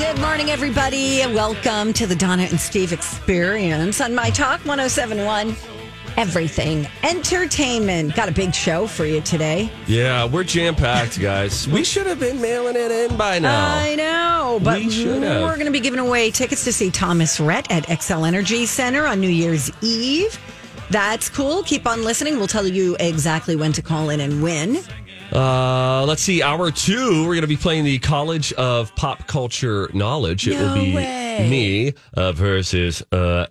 Good morning, everybody. Welcome to the Donna and Steve experience on My Talk 1071. Everything Entertainment. Got a big show for you today. Yeah, we're jam packed, guys. We should have been mailing it in by now. I know, but We we're going to be giving away tickets to see Thomas Rhett at Xcel Energy Center on New Year's Eve. That's cool. Keep on listening. We'll tell you exactly when to call in and win. Uh, let's see. Hour two, we're going to be playing the College of Pop Culture Knowledge. It will be way. me uh, versus uh.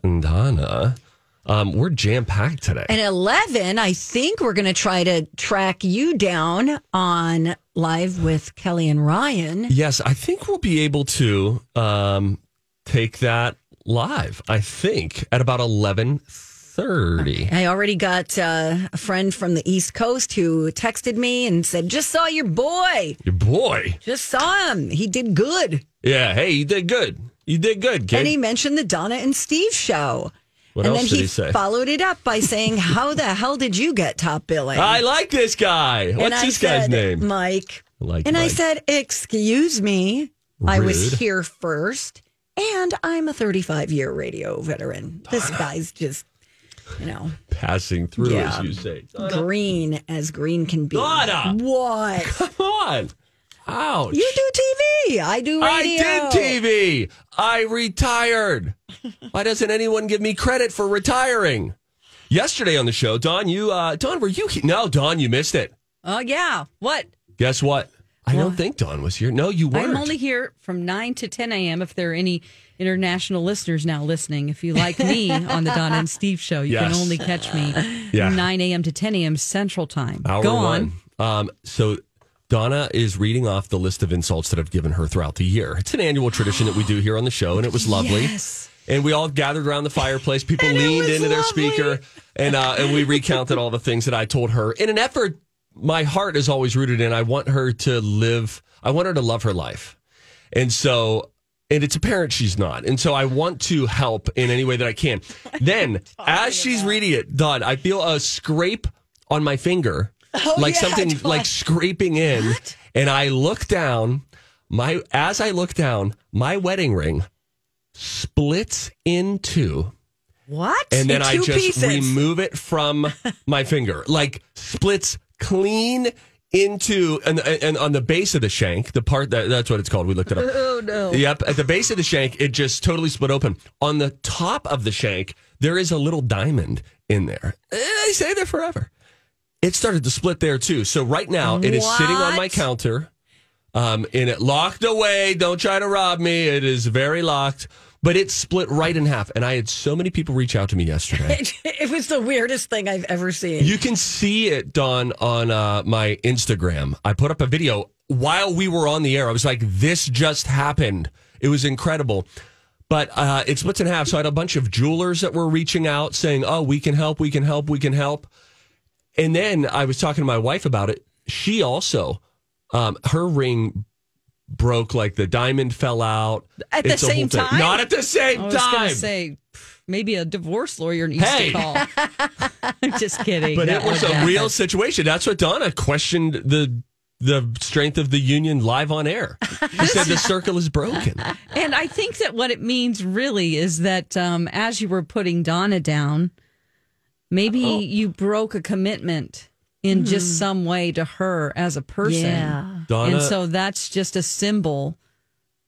Um, we're jam packed today. At 11, I think we're going to try to track you down on Live with Kelly and Ryan. yes, I think we'll be able to um, take that live. I think at about eleven thirty. I already got uh, a friend from the East Coast who texted me and said, Just saw your boy. Your boy. Just saw him. He did good. Yeah. Hey, you did good. You did good, kid. And he mentioned the Donna and Steve show. What and else then did he, he say? followed it up by saying, How the hell did you get top billing? I like this guy. What's and I this guy's name? Mike. I like and I Mike. said, Excuse me. I was here first. And I'm a 35 year radio veteran. This guy's just, you know, passing through, Yeah. as you say. green as green can be. Donna! What? Come on. Ouch. You do TV. I do I did TV. I retired. Why doesn't anyone give me credit for retiring? Yesterday on the show, Don, you, uh, Don, were you? he- No, Don, you missed it. Oh yeah. What? Guess what? I don't think Don was here. No, you weren't. I'm only here from nine to ten a.m. If there are any international listeners now listening, if you like me on the Donna and Steve show, you Yes. can only catch me Yeah. nine a.m. to ten a.m. Central Time. Hour Go one. on. Um, so Donna is reading off the list of insults that I've given her throughout the year. It's an annual tradition that we do here on the show, and it was lovely. Yes. And we all gathered around the fireplace. People leaned into their speaker, and uh, and we recounted all the things that I told her in an effort. My heart is always rooted in. I want her to live. I want her to love her life, and so. And it's apparent she's not. And so I want to help in any way that I can. Then, as she's reading it, Don, I feel a scrape on my finger, like yeah, something like scraping in. And I look down. My as I look down, my wedding ring splits in two. What? And then I just pieces. remove it from my finger. Like splits clean into and and on the base of the shank, the part that that's what it's called. We looked it up. Oh no. Yep, at the base of the shank, it just totally split open. On the top of the shank, there is a little diamond in there. Eh, They stay there forever. It started to split there too. So right now, it is sitting on my counter, um, and it locked away. Don't try to rob me. It is very locked. But it split right in half, and I had so many people reach out to me yesterday. It was the weirdest thing I've ever seen. You can see it done on uh, my Instagram. I put up a video while we were on the air. I was like, this just happened. It was incredible. But uh, it splits in half. So I had a bunch of jewelers that were reaching out saying, oh, we can help, we can help, we can help. And then I was talking to my wife about it. She also, um, her ring broke, like the diamond fell out. At the It's whole same time? Not at the same I was time. say maybe a divorce lawyer needs Hey. to call. I'm just kidding. But That it was a happen. real situation. That's what Donna questioned the the strength of the union live on air. He said the circle is broken. And I think that what it means really is that um, as you were putting Donna down, maybe Oh. you broke a commitment in just some way to her as a person. Yeah. Donna, and so that's just a symbol,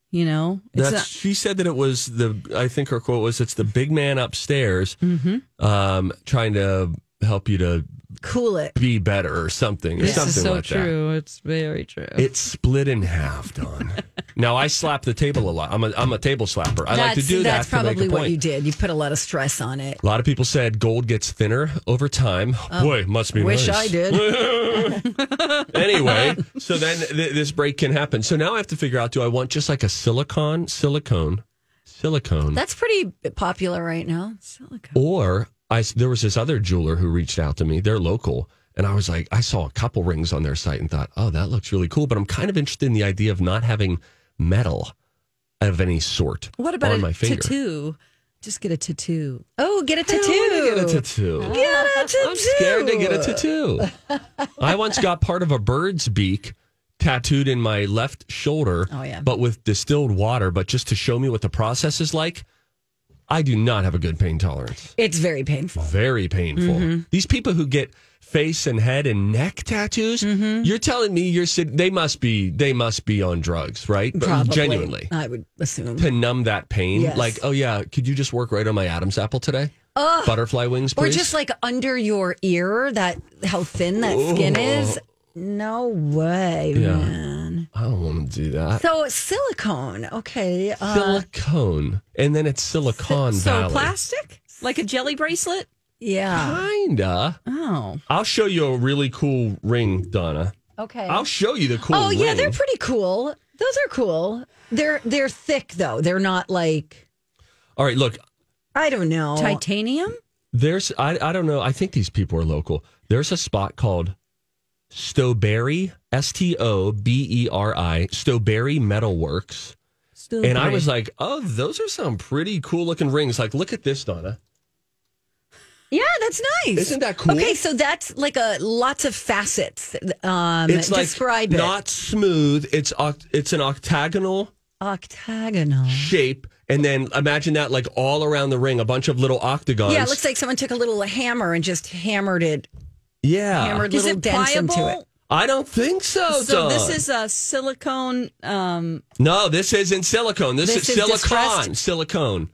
you know. It's that's, she said that it was the. I think her quote was, "It's the big man upstairs, Mm-hmm. um, trying to help you to Cool it. be better or something, or this something is so like that." true. It's very true. It split in half, Don. Now I slap the table a lot. I'm a I'm a table slapper. I like to do that's that. to make probably a what you did. You put a lot of stress on it. A lot of people said gold gets thinner over time. Oh. Boy, must be Wish nice. I did. anyway, so then th- this break can happen. So now I have to figure out: do I want just like a silicone, silicone, silicone, That's pretty popular right now. Silicone. or I? s- There was this other jeweler who reached out to me. They're local, and I was like, I saw a couple rings on their site and thought, oh, that looks really cool. But I'm kind of interested in the idea of not having metal of any sort What about on a my finger. tattoo? Just get a tattoo. Oh, get a I don't. Get a tattoo. Get a tattoo. I'm scared to get a tattoo. I once got part of a bird's beak tattooed in my left shoulder. Oh, yeah. But with distilled water, but just to show me what the process is like. I do not have a good pain tolerance. It's very painful. Very painful. Mm-hmm. These people who get face and head and neck tattoos, Mm-hmm. you're telling me you're they must be they must be on drugs, right? But Probably. Genuinely. I would assume. To numb that pain, Yes. like, oh yeah, could you just work right on my Adam's apple today? Ugh. Butterfly wings, please? Or just like under your ear, that how thin that skin is. No way, Yeah. man. I don't want to do that. So silicone, okay. Uh, silicone, and then it's Silicon So Valley. plastic, like a jelly bracelet. yeah. Kinda. Oh, I'll show you a really cool ring, Donna. Okay. I'll show you the cool. oh yeah, they're pretty cool. Those are cool. They're they're thick though. They're not like All right, look. I don't know. titanium. There's I I don't know. I think these people are local. There's a spot called Stoberi, S T O B E R I, Stoberi Metalworks. And I was like, oh, those are some pretty cool looking rings. Like, look at this, Donna. Yeah, that's nice. Isn't that cool? Okay, so that's like a lots of facets. Um, It's like describe it. not smooth. It's oct- it's an octagonal octagonal. shape, and then imagine that like all around the ring, a bunch of little octagons. Yeah, it looks like someone took a little hammer and just hammered it, yeah. hammered Is little it dents into pliable? it. I don't think so. So Dawn. this is a silicone. Um, no, this isn't silicone. This, This is is silicone. distressed- Silicone.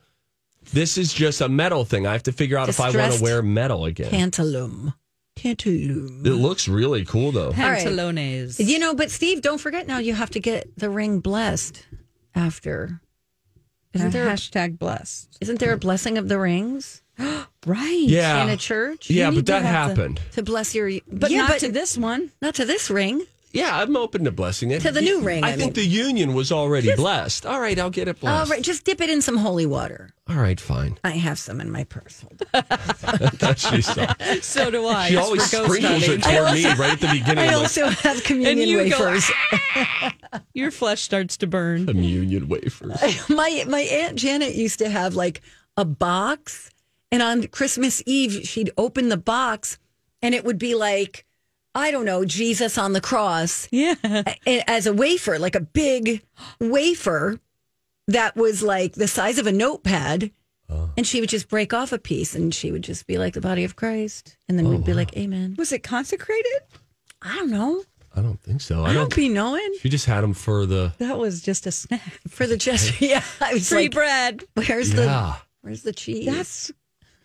This is just a metal thing. I have to figure out if I want to wear metal again. Tantalum. Tantalum. It looks really cool though. right. pantalones. You know, but Steve, don't forget now you have to get the ring blessed after. Isn't there, a hashtag blessed. isn't there a blessing of the rings Right. Yeah. in a church? yeah, but to that happened. To bless your. But yeah, not but to this one. not to this ring. Yeah, I'm open to blessing it. To the new ring, I, I think mean. the union was already blessed. All right, I'll get it blessed. All right, just dip it in some holy water. All right, fine. I have some in my purse. Hold on. She's so- So do I. she It's always sprinkles hunting. it toward me right at the beginning. I like, also have communion you go, wafers. Ah! Your flesh starts to burn. communion wafers. my my aunt Janet used to have like a box, and on Christmas Eve she'd open the box, and it would be like I don't know Jesus on the cross Yeah. as a wafer, like a big wafer that was like the size of a notepad. Oh. And she would just break off a piece, and she would just be like the body of Christ, and then we'd be oh, like, "Amen." Was it consecrated? I don't know. I don't think so. I I don't. don't be knowing She just had them for the. That was just a snack. for the gesture. Yeah, I was Free like, bread. "Where's Yeah. the where's the cheese?" That's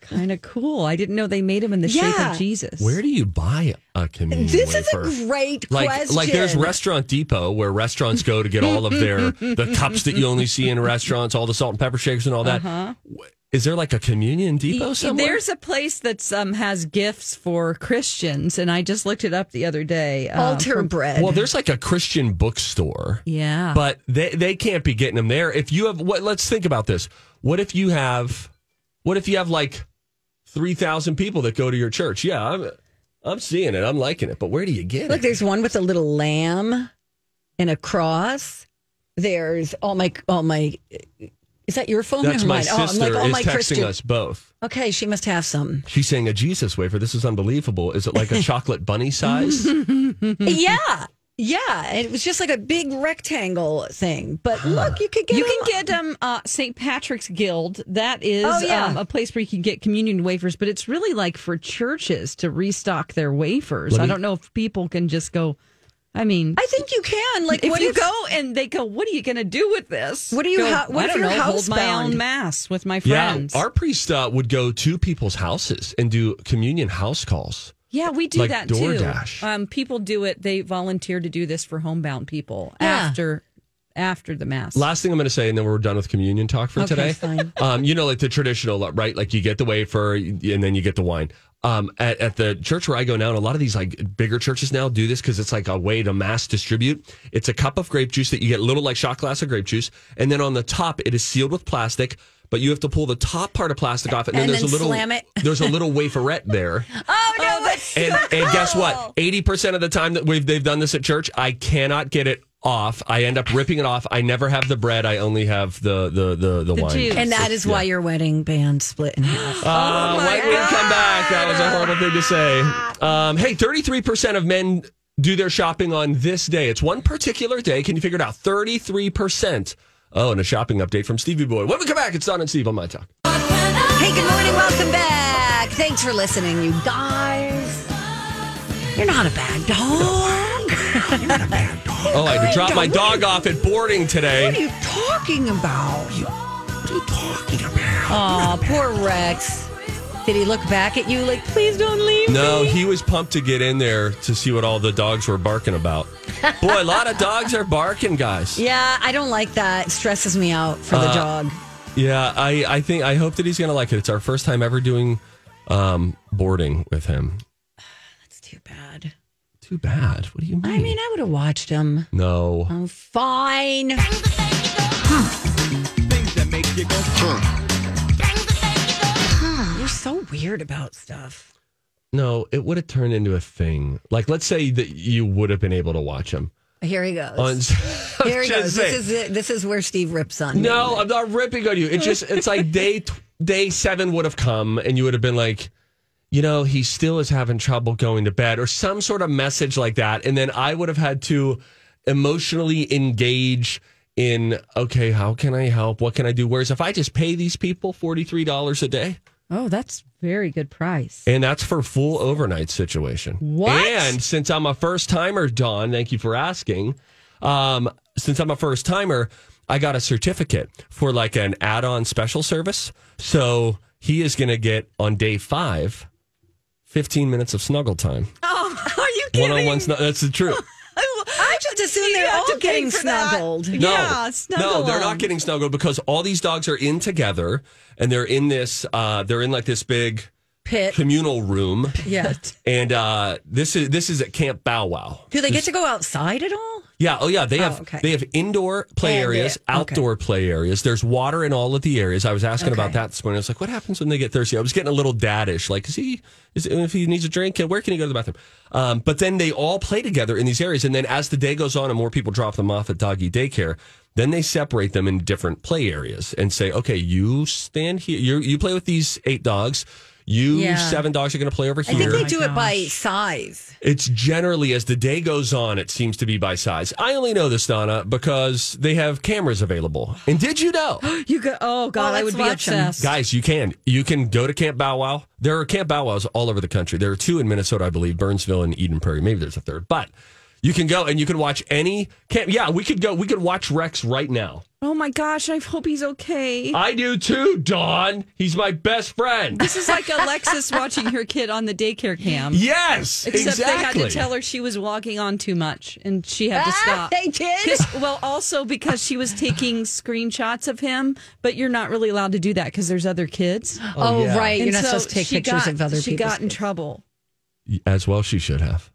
kind of cool. I didn't know they made them in the shape Yeah. of Jesus. Where do you buy a communion This wafer? is a great like question. like there's Restaurant Depot where restaurants go to get all of their the cups that you only see in restaurants, all the salt and pepper shakers and all that. Uh-huh. Is there like a communion depot somewhere? There's a place that's um has gifts for Christians, and I just looked it up the other day. uh, altar for- bread. well, there's like a Christian bookstore. yeah, but they they can't be getting them there. If you have what? Let's think about this. What if you have, what if you have like three thousand people that go to your church? Yeah, I'm I'm seeing it. I'm liking it. But where do you get Look, it? Look, there's one with a little lamb and a cross. There's all my all my. Is that your phone That's or my mine? Oh, I'm sister like all is my texting Christian. us both. Okay, she must have some. She's saying a Jesus wafer. This is unbelievable. Is it like a chocolate bunny size? yeah, yeah. It was just like a big rectangle thing. But look, you could get you them- can get um uh, St. Patrick's Guild. That is Oh, yeah. um, a place where you can get communion wafers, but it's really like for churches to restock their wafers. Let I don't know if people can just go. I mean, I think you can. Like, if what you if, go and they go, what are you going to do with this? What do you Go, ha- what I if don't you're know, hold my own mass with my friends? yeah, friends. our priest uh, would go to people's houses and do communion house calls. Yeah, we do Like that DoorDash. too. Um, people do it. They volunteer to do this for homebound people Yeah. after after the mass. Last thing I'm going to say, and then we're done with communion talk for Okay, today. fine. Um, you know, like the traditional, right? Like you get the wafer and then you get the wine. Um, at, at the church where I go now, and a lot of these like bigger churches now do this because it's like a way to mass distribute. It's a cup of grape juice that you get a little like shot glass of grape juice, and then on the top it is sealed with plastic. But you have to pull the top part of plastic off, and then there's then a little slam it. there's a little waferette there. Oh no! that's And, so and guess what? Eighty percent of the time that we've they've done this at church, I cannot get it off. I end up ripping it off. I never have the bread. I only have the the the, the, The wine. juice. And that is why your wedding band split in half. Uh, when we come back, that was a horrible thing to say. Um, hey, thirty three percent of men do their shopping on this day. It's one particular day. Can you figure it out? Thirty three percent. Oh, and a shopping update from Stevie Boy. When we come back, it's Don and Steve on my talk. Hey, good morning. Welcome back. Thanks for listening, you guys. You're not a bad dog. You're not a bad dog. oh, I had to drop my dog off at boarding today. What are you talking about? What are you talking about? Oh, poor Rex. Did he look back at you like, please don't leave No, me? he was pumped to get in there to see what all the dogs were barking about. Boy, a lot of dogs are barking, guys. Yeah, I don't like that. It stresses me out for the Uh, dog. Yeah, I, I think I hope that he's gonna like it. It's our first time ever doing um, boarding with him. That's too bad. Too bad. What do you mean? I mean, I would have watched him. no. Oh, fine. You're so weird about stuff. No, it would have turned into a thing. Like, let's say that you would have been able to watch him. Here he goes. On, Here he goes. saying. This is. This is where Steve rips on. me. no, I'm not ripping on you. It's just, it's like day t- day seven would have come, and you would have been like, you know, he still is having trouble going to bed, or some sort of message like that, and then I would have had to emotionally engage in, okay, how can I help? What can I do? Whereas if I just pay these people forty three dollars a day. Oh, that's very good price. And that's for full overnight situation. What? And since I'm a first timer, Don, thank you for asking. Um, since I'm a first timer, I got a certificate for like an add on special service. So he is going to get on day five, 15 minutes of snuggle time. Oh, are you kidding? One on one snuggle. That's the truth. I just assume You they're all getting snuggled. No, Yeah, snuggle no, they're not getting snuggled because all these dogs are in together and they're in this, uh, they're in like this big Pit. communal room. Yeah. And uh, this is this is at Camp Bow Wow. Do they get to go outside at all? Yeah. Oh, yeah. They have okay. they have indoor play And areas, it- okay. outdoor play areas. There's water in all of the areas. I was asking about Okay. that this morning. I was like, "What happens when they get thirsty?" I was getting a little daddish. Like, is he? Is if he needs a drink? Where can he go to the bathroom? Um, but then they all play together in these areas, and then as the day goes on and more people drop them off at doggy daycare, then they separate them in different play areas and say, "Okay, you stand here. You you play with these eight dogs." You Yeah. seven dogs are going to play over here. I think they do it by size. It's generally as the day goes on, it seems to be by size. I only know this, Donna, because they have cameras available. And did you know, You go. Oh God, Well, I would be let's obsessed. guys, you can you can go to Camp Bow Wow. There are Camp Bow Wows all over the country. There are two in Minnesota, I believe, Burnsville and Eden Prairie. Maybe there's a third, but you can go and you can watch any camp. Yeah, we could go. We could watch Rex right now. Oh my gosh, I hope he's okay. I do too, Dawn. He's my best friend. This is like Alexis watching her kid on the daycare cam. Yes, Except exactly. they had to tell her she was walking on too much and she had to Ah, stop. they did? 'Cause- Well, also because she was taking screenshots of him, but you're not really allowed to do that because there's other kids. Oh, yeah. right. You're not so supposed to take she pictures got- of other She people's got in kids. trouble. As well, she should have.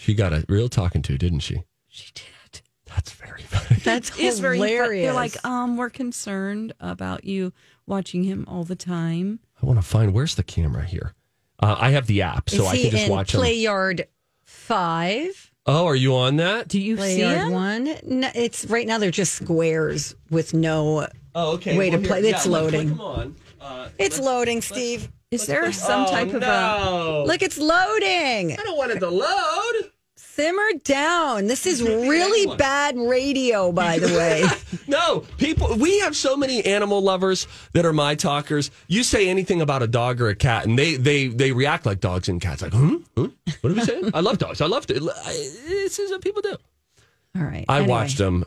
She got a real talking to, didn't she? She did. That's very funny. That's It's very. hilarious. They're like, um, we're concerned about you watching him all the time. I want to find where's the camera here. Uh, I have the app, so Is I can just in watch Play them. Yard Five? Oh, are you on that? Do you Play see Yard him? One? No, it's right now. They're just squares with no. Oh, okay. Way to play- it's loading. Come on. Uh, It's loading, Steve. Is there some oh, type of a? Look, it's loading. I don't want it to load. Simmer down. This is really bad radio, by the way. No, people. We have so many animal lovers that are my talkers. You say anything about a dog or a cat, and they they they react like dogs and cats. Like, hmm, hmm? what are we saying? I love dogs. I love it. This is what people do. All right. I anyway. watched them,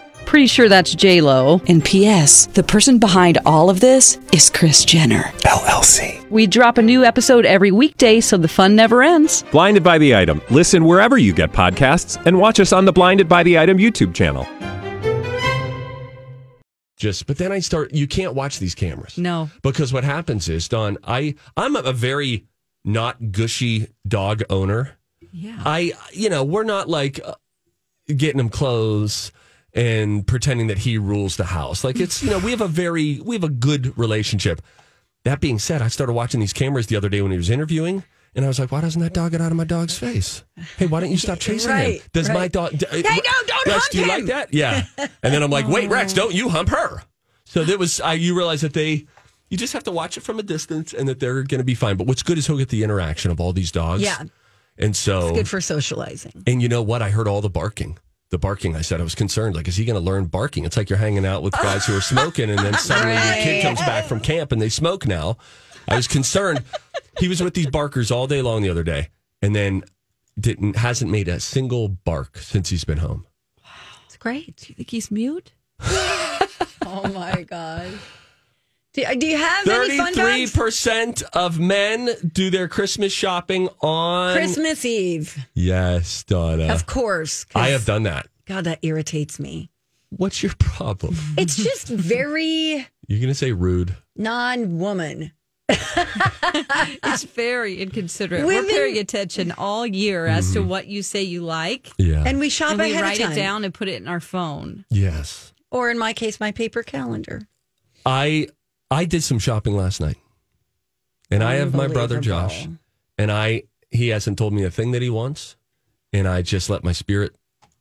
Pretty sure that's J Lo. And P.S. The person behind all of this is Kris Jenner. LLC. We drop a new episode every weekday, so the fun never ends. Blinded by the item. Listen wherever you get podcasts, and watch us on the Blinded by the Item YouTube channel. Just, but then I start. You can't watch these cameras. No. because what happens is, Don, I I'm a very not gushy dog owner. Yeah. I, you know, we're not like uh, getting him clothes and pretending that he rules the house. Like it's, you know, we have a very, we have a good relationship. That being said, I started watching these cameras the other day when he was interviewing. And I was like, why doesn't that dog get out of my dog's face? Hey, why don't you stop chasing him? Right, Does my dog. D- Hey, no, don't Rex, hump do you him. like that? Yeah. And then I'm like, wait, Rex, oh. don't you hump her. So that was, I, you realize that they, you just have to watch it from a distance and that they're going to be fine. But what's good is he'll get the interaction of all these dogs. Yeah. And so, Good for socializing. and you know what? I heard all the barking. The barking, I said, I was concerned. Like, is he going to learn barking? It's like you're hanging out with guys who are smoking, and then suddenly your kid comes back from camp and they smoke now. I was concerned. he was with these barkers all day long the other day, and then didn't hasn't made a single bark since he's been home. Wow, It's great. Do you think he's mute? Oh my god. Do, uh, do you have any fun 33% of men do their Christmas shopping on Christmas Eve, Yes, Donna. of course. 'cause, I have done that. God, that irritates me. What's your problem? It's just very You're going to say rude. non-woman. It's very inconsiderate. Women- We're paying attention all year as to mm. what you say you like. Yeah. And we shop And we ahead write of time. it down and put it in our phone. yes. Or in my case, my paper calendar. I I did some shopping last night. And I have my brother Josh and I he hasn't told me a thing that he wants and I just let my spirit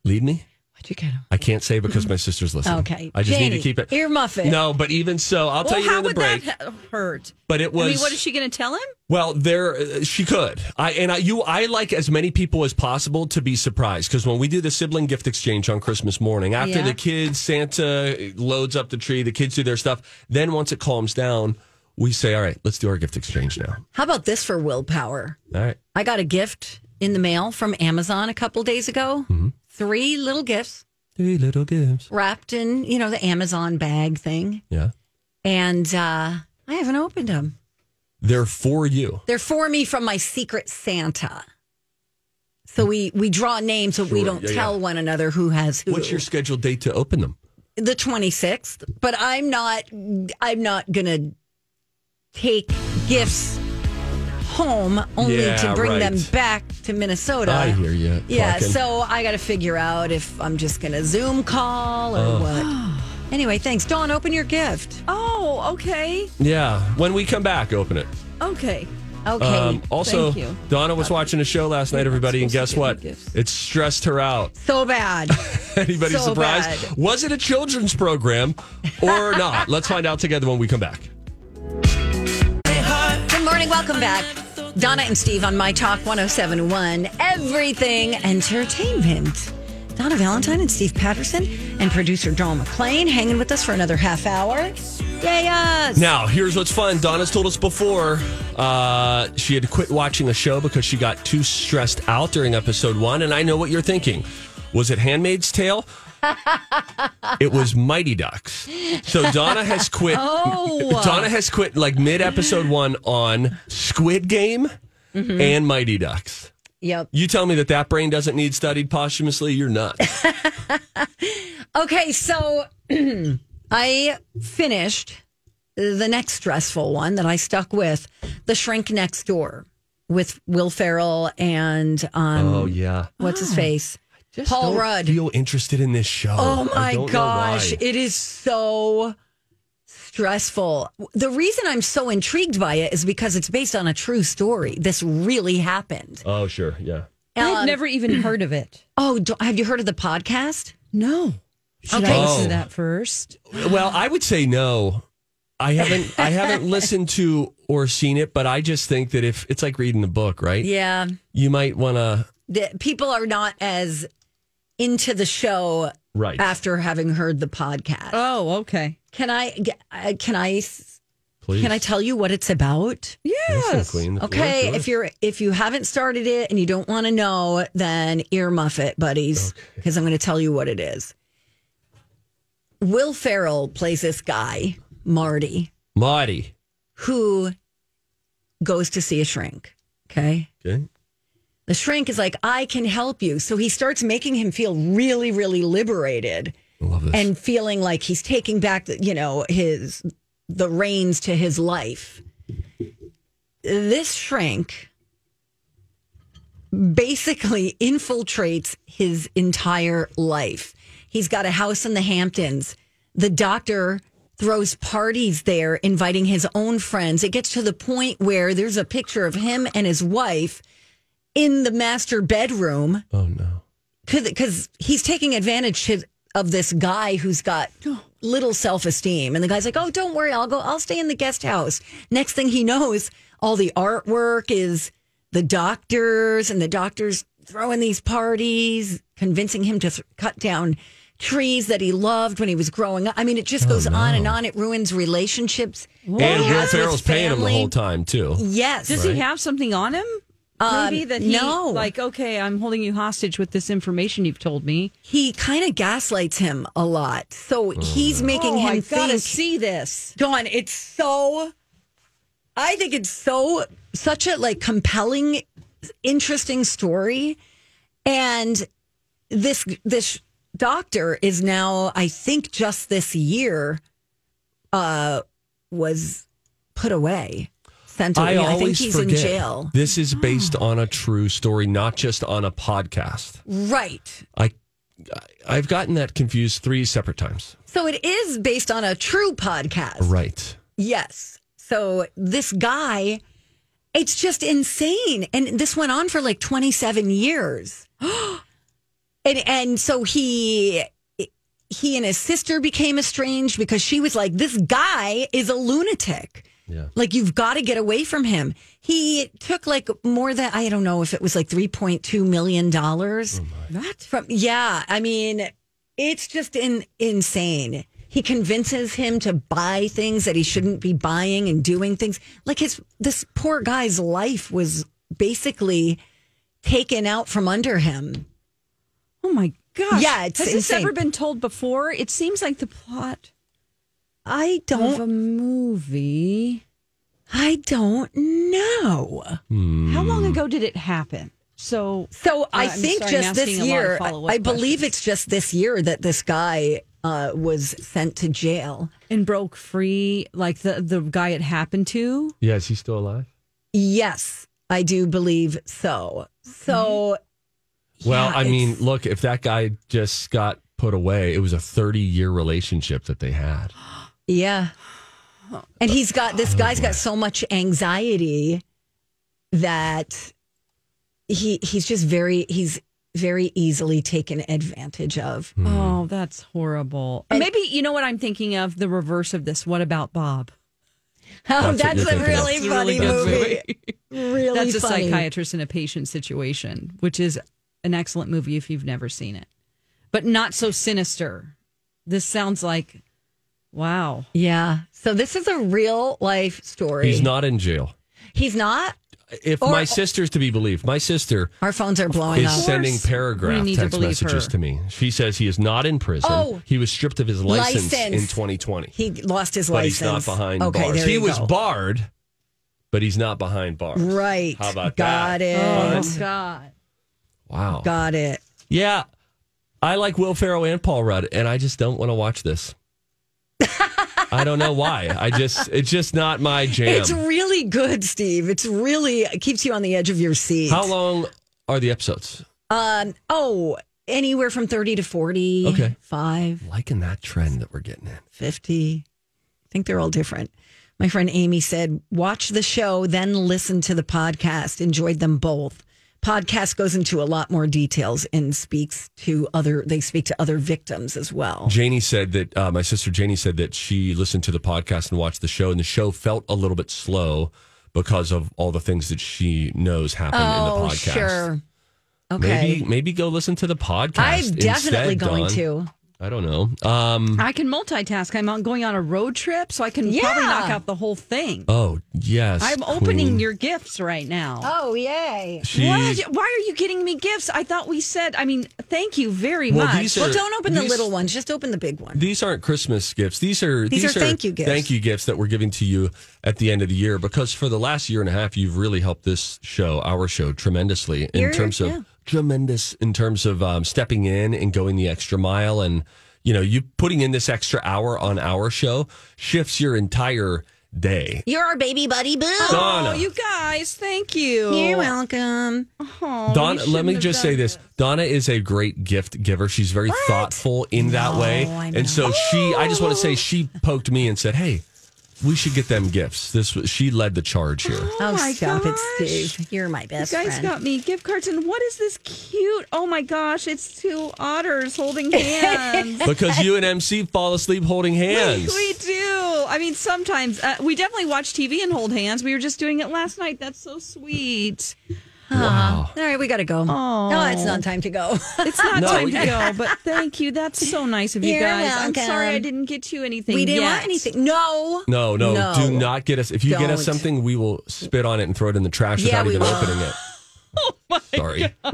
lead me. What'd you get him? I can't say because my sister's listening. Okay. I just need to keep it. ear muffin. No, but even so, I'll tell you how in the would break. that hurt? But it was I mean, what is she going to tell him? Well, there uh, she could. I and I you I like as many people as possible to be surprised because when we do the sibling gift exchange on Christmas morning, after Yeah. the kids Santa loads up the tree, the kids do their stuff. Then once it calms down, we say, "All right, let's do our gift exchange now." How about this for willpower? All right. I got a gift in the mail from Amazon a couple days ago. Mm-hmm. Three little gifts Three little gifts. wrapped in, you know, the Amazon bag thing. Yeah. And uh, I haven't opened them. They're for you. They're for me from my secret Santa. So we we draw names so we don't yeah, tell yeah. one another who has who. What's your scheduled date to open them? the 26th, but I'm not I'm not going to take gifts home only Yeah, to bring them back to Minnesota. I hear you. Yeah, talking. so I got to figure out if I'm just going to Zoom call or what. Anyway, thanks. Dawn, open your gift. Oh, okay. yeah. When we come back, open it. Okay. Okay. Um, also, Thank you. Donna was watching a show last night, everybody, and guess what? give me gifts. It stressed her out. so bad. Anybody So surprised? bad. Was it a children's program or not? Let's find out together when we come back. Good morning. Welcome back. Donna and Steve on My Talk 1071, Everything Entertainment. Donna Valentine and Steve Patterson and producer Dawn McClain hanging with us for another half hour. Yay, us. Now, here's what's fun. Donna's told us before uh, she had quit watching a show because she got too stressed out during episode one. And I know what you're thinking. Was it Handmaid's Tale? it was Mighty Ducks. So Donna has quit. Oh. Donna has quit like mid episode one on Squid Game Mm-hmm. and Mighty Ducks. Yep. You tell me that that brain doesn't need studied posthumously. You're nuts. Okay, so I finished the next stressful one that I stuck with The Shrink Next Door with Will Ferrell and um, oh yeah. what's his face? Paul Don't Rudd. Feel interested in this show? Oh my gosh, it is so stressful. The reason I'm so intrigued by it is because it's based on a true story. This really happened. Oh sure, yeah. I've Um, never even heard of it. Oh, do- have you heard of the podcast? No. Should Okay. I listen Oh. to that first? Well, I would say no. I haven't I haven't listened to or seen it, but I just think that if it's like reading the book, right? Yeah. You might want to people are not as into the show right. after having heard the podcast. Oh, okay. Can I? uh, Can I Please. Can I tell you what it's about? Listen, Queen. the floor Okay, if you're if you haven't started it and you don't want to know, then earmuff it, buddies, because I'm going to tell you what it is. Will Ferrell plays this guy, Marty, Marty. who goes to see a shrink. Okay. Okay. The shrink is like, I can help you. So he starts making him feel really, really liberated and feeling like he's taking back, the, you know, his the reins to his life. This shrink basically infiltrates his entire life. He's got a house in the Hamptons. The doctor throws parties there, inviting his own friends. It gets to the point where there's a picture of him and his wife in the master bedroom oh no. because he's taking advantage to- of this guy who's got oh. little self esteem, and the guy's like, "Oh, don't worry, I'll go. I'll stay in the guest house." Next thing he knows, all the artwork is the doctors, and the doctors throwing these parties, convincing him to th- cut down trees that he loved when he was growing up. I mean, it just oh, goes on and on. It ruins relationships. And he Will Ferrell's paying him the whole time too. Yes. Does he have something on him? Maybe Um, that he no. like okay, I'm holding you hostage with this information you've told me. he kind of gaslights him a lot. So he's making him Oh, I gotta think. see this. Dawn, it's so. I think it's so such a like compelling, interesting story, and this this doctor is now, I think, just this year, uh, was put away, I I, think always he's forget. in jail. This is hmm. based on a true story, not just on a podcast. Right. I, I've gotten that confused three separate times. So it is based on a true podcast. Right. Yes. So this guy, it's just insane. And this went on for like 27 years. and and so he he and his sister became estranged because she was like, This guy is a lunatic. Yeah. Like you've got to get away from him. He took like more than I don't know if it was like 3.2 million dollars. Oh, what? From yeah, I mean, it's just in, insane. He convinces him to buy things that he shouldn't be buying and doing things like his this poor guy's life was basically taken out from under him. Oh my gosh. Yeah, it's Has this ever been told before? It seems like the plot I don't have a movie. I don't know. Hmm. How long ago did it happen? So So uh, I I'm think sorry, just this asking a lot of year, follow-up I believe questions. it's just this year that this guy uh, was sent to jail. and broke free, like the the guy it happened to. Yeah, is he still alive? Yes, I do believe so. So, mm-hmm. Well, yeah, I mean, look, if that guy just got put away, it was a 30 year relationship that they had. yeah. And he's got this guy's got so much anxiety that he he's just very he's very easily taken advantage of. Hmm. Oh, that's horrible. Maybe you know what I'm thinking of? The reverse of this. What about Bob? Oh, That's that's, a thinking of. really It's a funny really good movie. Really That's a funny. psychiatrist and a patient situation, which is an excellent movie if you've never seen it, but not so sinister. This sounds like, wow. Yeah. So this is a real life story. He's not in jail. He's not. If Or- my sister's to be believed, my sister Our phones are blowing is up. sending course paragraph we need to text messages her. to me. She says he is not in prison. Oh. he was stripped of his license, License. in 2020. He lost his but license. he's not behind okay, bars. There He you was go. barred, but he's not behind bars. Right. How about Got that? it. Oh God. Wow. Got it. Yeah. I like Will Ferrell and Paul Rudd, and I just don't want to watch this. I don't know why. I just it's just not my jam. It's really good, Steve. It's really it keeps you on the edge of your seat. How long are the episodes? Um. Oh, anywhere from thirty to forty. Okay. Five, Liking that trend that we're getting in. 50. I think they're all different. My friend Amy said, watch the show, then listen to the podcast. Enjoyed them both. Podcast goes into a lot more details and speaks to other, they speak to other victims as well. Janie said that uh, my sister Janie said that she listened to the podcast and watched the show, and the show felt a little bit slow because of all the things that she knows happen in the Oh, podcast. sure. Okay. Maybe maybe go listen to the podcast. I'm definitely instead, going Dawn. to. I don't know. Um, I can multitask. I'm on, going on a road trip, so I can Yeah. probably knock out the whole thing. oh yes, I'm opening Queen. your gifts right now. Oh, yay. She, What? Why are you getting me gifts? I thought we said. I mean, thank you very Well, much. are- Well, don't open the little ones. Just open the big one. These aren't Christmas gifts. These are These are thank you gifts. Thank you gifts that we're giving to you at the end of the year because for the last year and a half, you've really helped this show, our show, tremendously in You're- terms of yeah. Tremendous in terms of um, stepping in and going the extra mile, and you know, you putting in this extra hour on our show shifts your entire day. You're our baby buddy boo. Donna. Oh, you guys, thank you. You're welcome. Oh, Donna, you let me just say this. Donna is a great gift giver. She's very thoughtful in that way. I know. And so she, I just want to say, she poked me and said, hey, we should get them gifts. This was, she led the charge here. Oh, my stop gosh. it, Steve. You're my best You guys friend. got me gift cards, and what is this cute? Oh my gosh, it's two otters holding hands. Because you and MC fall asleep holding hands. we do. I mean, sometimes uh, we definitely watch TV and hold hands. We were just doing it last night. That's so sweet. Wow. All right, we got to go. No, it's not time to go. It's not No, time we- to go, but thank you. That's so nice of you You're guys. I'm welcome. sorry I didn't get you anything. we didn't yet. want anything. No. No, no, No. do not get us. If you get us Don't. something, we will spit on it and throw it in the trash Yeah, without we even will. opening it. Oh my Sorry. I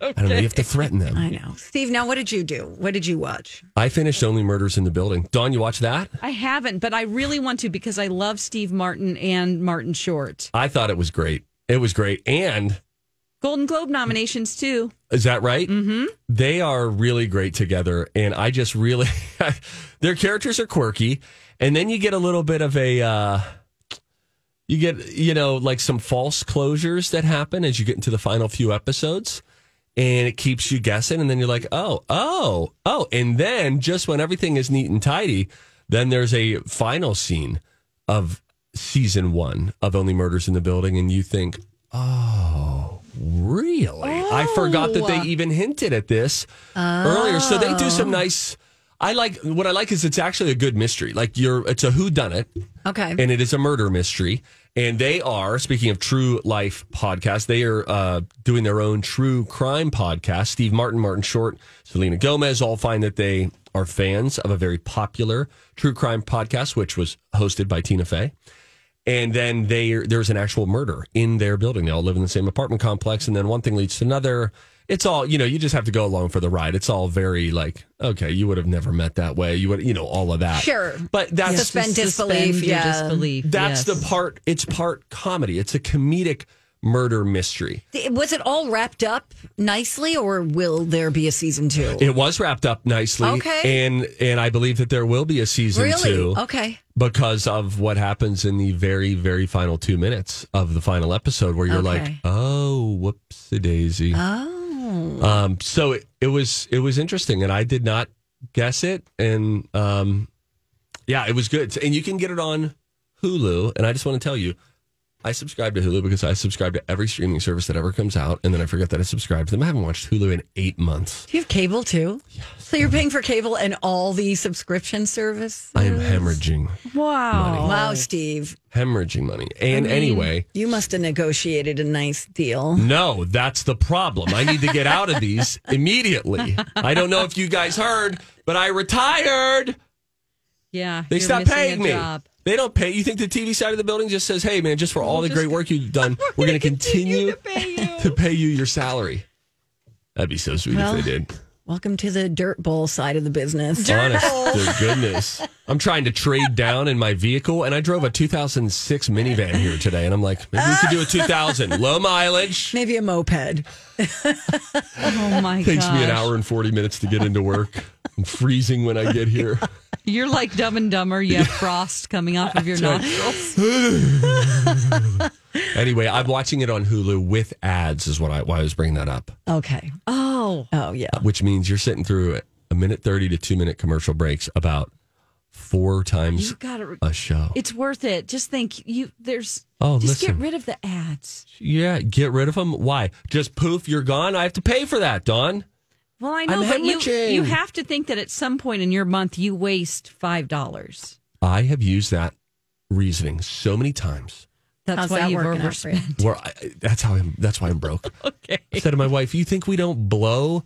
don't know. You have to threaten them. I know. Steve, now what did you do? What did you watch? I finished Only Murders in the Building. Dawn, you watch that? I haven't, but I really want to because I love Steve Martin and Martin Short. I thought it was great. It was great. And Golden Globe nominations too. Is that right? Mm-hmm. They are really great together, and I just really their characters are quirky, and then you get a little bit of a uh, you get you know like some false closures that happen as you get into the final few episodes, and it keeps you guessing, and then you're like, oh, oh, oh, and then just when everything is neat and tidy, then there's a final scene of season one of Only Murders in the Building, and you think, oh, really? I forgot that they even hinted at this earlier. So they do some nice. I like what I like is it's actually a good mystery. Like you're, it's a who done it, Okay. and it is a murder mystery. And they are speaking of true life podcast. They are uh, doing their own true crime podcast. Steve Martin, Martin Short, Selena Gomez all find that they are fans of a very popular true crime podcast, which was hosted by Tina Fey and then they there's an actual murder in their building. They all live in the same apartment complex, and then one thing leads to another. It's all you know. You just have to go along for the ride. It's all very like okay, you would have never met that way. You would you know all of that. Sure. but that's Suspend disbelief. Suspend Yeah. disbelief. that's yes. the part. It's part comedy. It's a comedic murder mystery. Was it all wrapped up nicely, or will there be a season two? It was wrapped up nicely, Okay. and and I believe that there will be a season really? two. Okay. because of what happens in the very, very final two minutes of the final episode, where you're like, Okay. "Oh, whoopsie daisy." Oh. Um, so it, it was it was interesting, and I did not guess it, and um, yeah, it was good. And you can get it on Hulu. And I just want to tell you, I subscribe to Hulu because I subscribe to every streaming service that ever comes out, and then I forget that I subscribe to them. I haven't watched Hulu in eight months. Do you have cable too? Yes. So you're paying for cable and all the subscription service? I am hemorrhaging, wow. Wow, Steve. hemorrhaging money. And anyway. You must have negotiated a nice deal. No, that's the problem. I need to get out of these immediately. I don't know if you guys heard, but I retired. Yeah, They you're stopped paying a me. job. They don't pay. You think the TV side of the building just says, "Hey, man, just for all the great work you've done, we're going to continue to pay you your salary." That'd be so sweet Well, if they did. Welcome to the dirt bowl side of the business. Honest to goodness, I'm trying to trade down in my vehicle, and I drove a 2006 minivan here today, and I'm like, maybe we could do a 2000 low mileage. Maybe a moped. Oh my Takes me an hour and 40 minutes to get into work. I'm freezing when I get here. You're like Dumb and Dumber. You have frost coming off of your nostrils. Anyway, I'm watching it on Hulu with ads, is what I why I was bringing that up. Okay. Oh, Oh, yeah. Which means you're sitting through a minute 30 to two minute commercial breaks about four times you got to. a show. It's worth it. Just think, you there's. Oh, just listen. get rid of the ads. yeah, get rid of them. Why? Just poof, you're gone. I have to pay for that, Dawn. Well, I know, I'm but you, you have to think that at some point in your month you waste five dollars. I have used that reasoning so many times. That's How's why that you've working out for you? overspent. Where I, that's how I'm. That's why I'm broke. Okay. I said to my wife, "You think we don't blow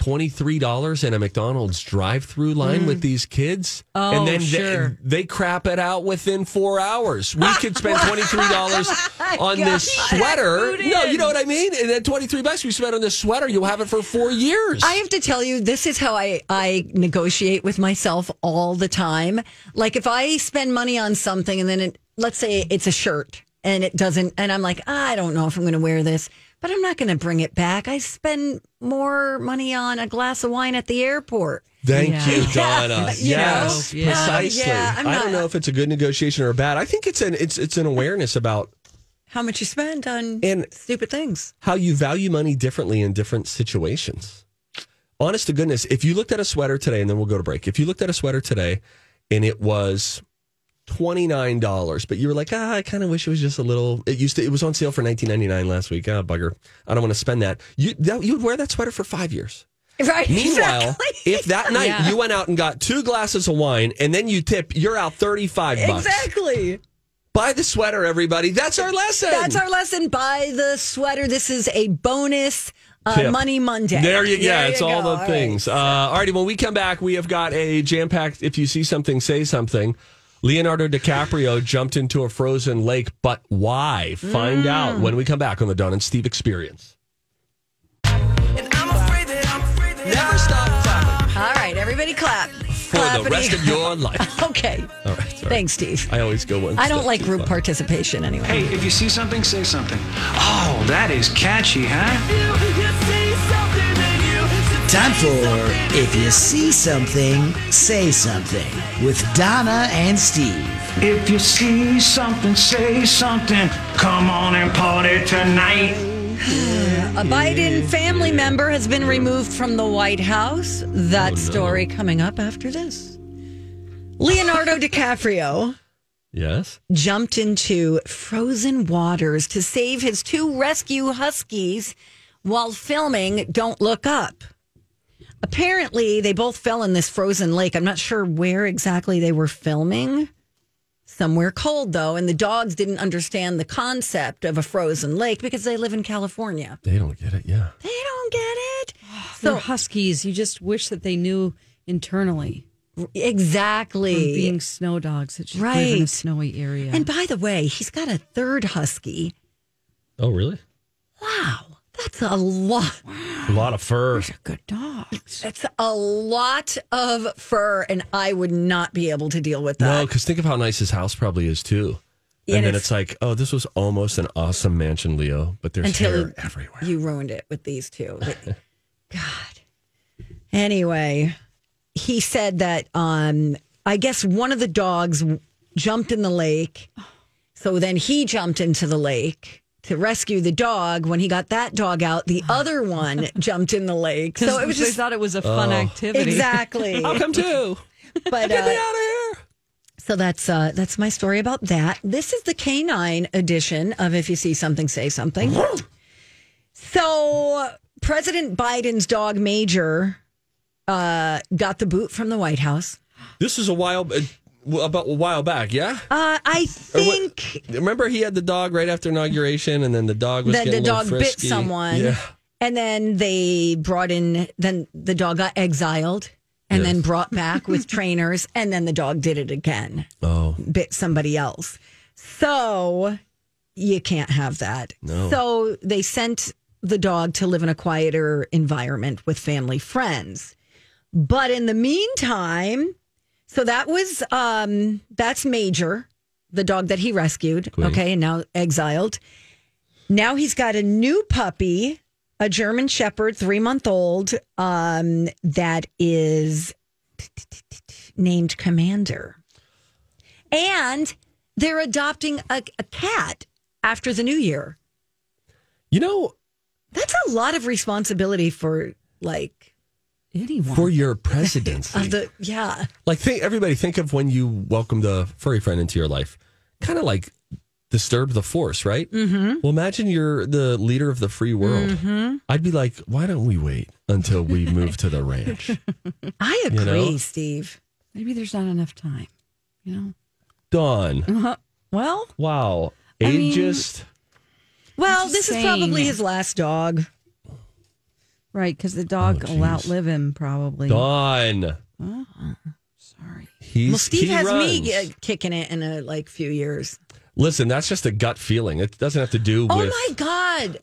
$23 in a McDonald's drive through line with mm. these kids. Oh, and then sure. they, they crap it out within four hours. We could spend $23 on this sweater. No, you know what I mean? And then 23 bucks we spent on this sweater, you'll have it for four years. I have to tell you, this is how I, I negotiate with myself all the time. Like if I spend money on something and then it, let's say it's a shirt and it doesn't, and I'm like, I don't know if I'm going to wear this, but I'm not going to bring it back. I spend more money on a glass of wine at the airport. Thank Yeah. you, Donna. You know? yes, Yeah. precisely. Yeah, I'm I don't not- know if it's a good negotiation or a bad. I think it's an it's it's an awareness about How much you spend on And- stupid things. how you value money differently in different situations. Honest to goodness, if you looked at a sweater today, and then we'll go to break. If you looked at a sweater today and it was twenty nine dollars, but you were like, ah, I kind of wish it was just a little. It used to. It was on sale for nineteen ninety nine last week. Ah, bugger. I don't want to spend that. You that, you would wear that sweater for five years. Right. Meanwhile, exactly. if that night Yeah. you went out and got two glasses of wine and then you tip, you're out thirty five bucks. Exactly. Buy the sweater, everybody. That's our lesson. That's our lesson. Buy the sweater. This is a bonus uh, Money Monday. There you go. There it's you all go. the right. things. Uh, all righty. When we come back, we have got a jam packed. If you see something, say something. Leonardo DiCaprio jumped into a frozen lake, but why? Find Mm. out when we come back on the Dawn and Steve Experience. Never stop clapping All right, everybody clap. for the rest of your life. Okay. All right. sorry. Thanks, Steve. I always go one. I don't like group far. participation anyway. Hey, if you see something, say something. Oh, that is catchy, huh? Time for If You See Something, Say Something with Donna and Steve. If you see something, say something. Come on and party tonight. A Biden family member has been removed from the White House. That oh, story coming up after this. Leonardo DiCaprio Yes. jumped into frozen waters to save his two rescue huskies while filming Don't Look Up. Apparently, they both fell in this frozen lake. I'm not sure where exactly they were filming. Somewhere cold, though, and the dogs didn't understand the concept of a frozen lake because they live in California. They don't get it. Yeah. They don't get it. Ah, so So, huskies, you just wish that they knew internally from exactly. being snow dogs that just live in a snowy area. And by the way, he's got a third husky. Oh, really? Wow, that's a lot. A lot of fur. He's a good dogs. That's a lot of fur, and I would not be able to deal with that. No, because think of how nice his house probably is too. And and then it's- it's like, oh, this was almost an awesome mansion, Leo, but there's Until hair everywhere. you ruined it with these two. God. Anyway, he said that um, I guess one of the dogs jumped in the lake. So then he jumped into the lake to rescue the dog. When he got that dog out, the other one jumped in the lake. So it was they just thought it was a fun activity. exactly. How come too? But Get me uh, out of here. So that's uh, that's my story about that. This is the canine edition of If You See Something, Say Something. so President Biden's dog Major uh, got the boot from the White House. This is a while uh, about a while back, yeah. Uh, I Or what- think Remember, he had the dog right after inauguration, and then the dog was the little dog bit someone, Yeah, and then they brought in. Then the dog got exiled, and then brought back with trainers, and then the dog did it again. oh, bit somebody else. So you can't have that. No. So they sent the dog to live in a quieter environment with family friends. But in the meantime, so that was um that's Major, the dog that he rescued, Great. okay, and now exiled. Now he's got a new puppy, a German shepherd, 3-month old, um that is named Commander. And they're adopting a, a cat after the new year. you know, That's a lot of responsibility for like Anyone. for your presidency, of the yeah. like think everybody think of when you welcomed a furry friend into your life, kind of like disturb the force, right? Mm-hmm. Well, imagine you're the leader of the free world. Mm-hmm. I'd be like, why don't we wait until we move to the ranch? I agree, know? Steve. Maybe there's not enough time. You know. Dawn, Well, wow, I mean- well, this saying. is probably his last dog. Right, because the dog Oh, will jeez. outlive him probably. Dawn. Sorry. He's, Well, Steve he has runs. me uh, kicking it in a like few years. Listen, that's just a gut feeling. It doesn't have to do Oh with. my god.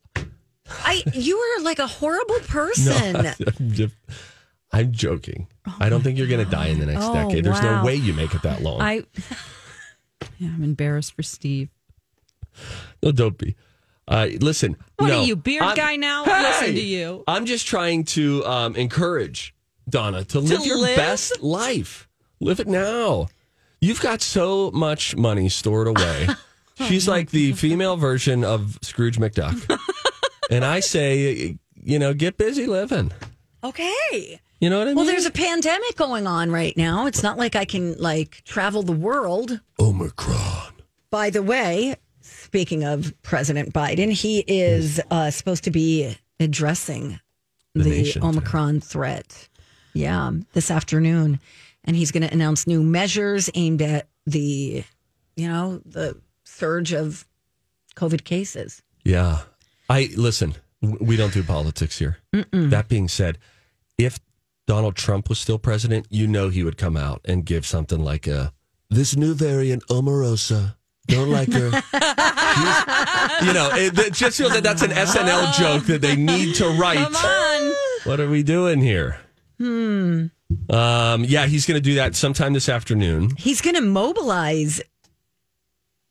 I you are like a horrible No, person. I'm, just- I'm joking. I don't think you're going to die in the next Oh, decade. There's wow. no way you make it that long. I yeah, I'm embarrassed for Steve. no, don't be. Uh, listen. What no, are you, beard I'm- guy now? Hey! Listen to you. I'm just trying to um, encourage Donna to live your live? best life. Live it now. You've got so much money stored away. She's like the female version of Scrooge McDuck. and I say, you know, get busy living. Okay. You know what I mean? Well, there's a pandemic going on right now. It's not like I can like travel the world. Omicron. By the way, speaking of President Biden, he is uh, supposed to be addressing The the, nation. Omicron threat. Yeah, this afternoon, and he's going to announce new measures aimed at the, you know, the surge of COVID cases. Yeah. I listen, we don't do politics here. That being said, if Donald Trump was still president, you know he would come out and give something like a this new variant Omarosa. Don't like her. She's-" you know, it, it just feels that that's an SNL joke that they need to write. Come on. What are we doing here? Hmm. Um, yeah, he's going to do that sometime this afternoon. He's going to mobilize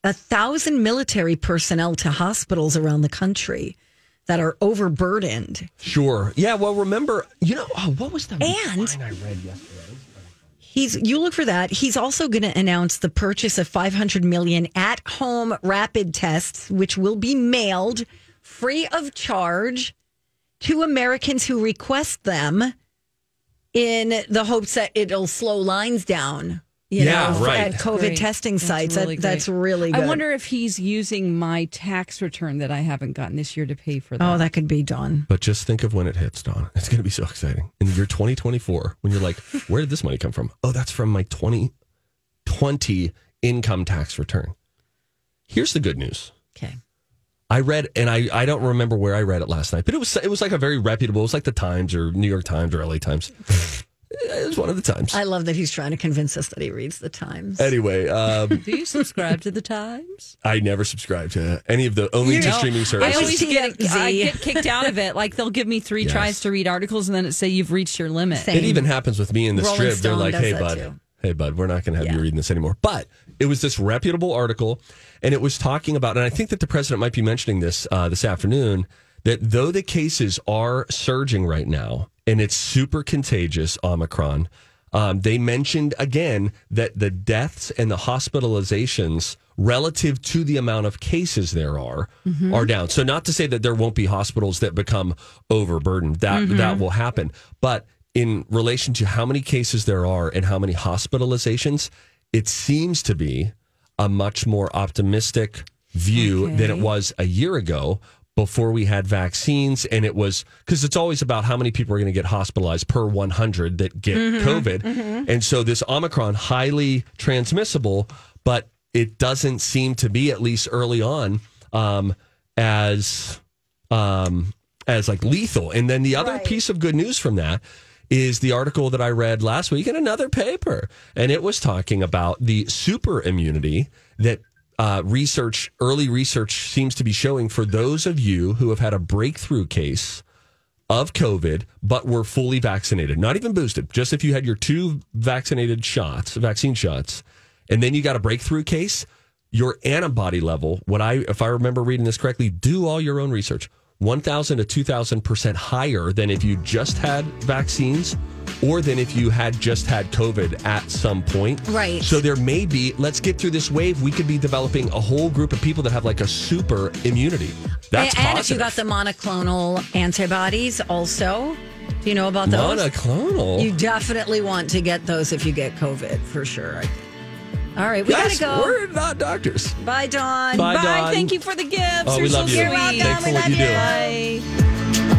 a thousand military personnel to hospitals around the country that are overburdened. Sure. Yeah. Well, remember, you know, oh, what was the And- line I read yesterday? He's you look for that. He's also going to announce the purchase of 500 million at-home rapid tests which will be mailed free of charge to Americans who request them in the hopes that it'll slow lines down. You Yeah, know, right. at COVID Great. testing That's sites. really that, that's really good. I wonder if he's using my tax return that I haven't gotten this year to pay for oh, that. Oh, that could be done. But just think of when it hits, Dawn. It's going to be so exciting. In the year 2024, when you're like, where did this money come from? Oh, that's from my 2020 income tax return. Here's the good news. Okay. I read, and I, I don't remember where I read it last night, but it was it was like a very reputable. It was like the Times or New York Times or LA Times. It was one of the Times. I love that he's trying to convince us that he reads the Times. Anyway, um, Do you subscribe to the Times? I never subscribe to any of the only You to know, streaming I always get, I get kicked out of it. Like they'll give me three Yes. tries to read articles, and then it say you've reached your limit. Same. It even happens with me in the Rolling strip. They're like, "Hey, bud, too. hey, bud, we're not going to have you Yeah. reading this anymore." But it was this reputable article, and it was talking about, and I think that the president might be mentioning this uh, this afternoon. That though the cases are surging right now, and it's super contagious, Omicron. Um, they mentioned again that the deaths and the hospitalizations relative to the amount of cases there are are down. So not to say that there won't be hospitals that become overburdened. That that will happen. But in relation to how many cases there are and how many hospitalizations, it seems to be a much more optimistic view than it was a year ago before we had vaccines and it was because it's always about how many people are going to get hospitalized per 100 that get covid. And so this omicron highly transmissible but it doesn't seem to be at least early on um, as um, as like lethal. And then the other piece of good news from that is the article that I read last week in another paper. And it was talking about the super immunity that uh, research, early research seems to be showing for those of you who have had a breakthrough case of COVID, but were fully vaccinated, not even boosted, just if you had your two vaccinated shots, vaccine shots, and then you got a breakthrough case, your antibody level, what I, if I remember reading this correctly, do all your own research, 1,000 to 2,000% higher than if you just had vaccines or than if you had just had COVID at some point. Right. So there may be, let's get through this wave, we could be developing a whole group of people that have like a super immunity. That's and, and if you got the monoclonal antibodies also. Do you know about those? Monoclonal. You definitely want to get those if you get COVID for sure. All right, we Guys, gotta go. We're not doctors. Bye, Dawn. Bye, Bye. Dawn. Thank you for the gifts. Oh, we so love you. sweet. You're welcome. Thanks for We what love you do. you. Bye.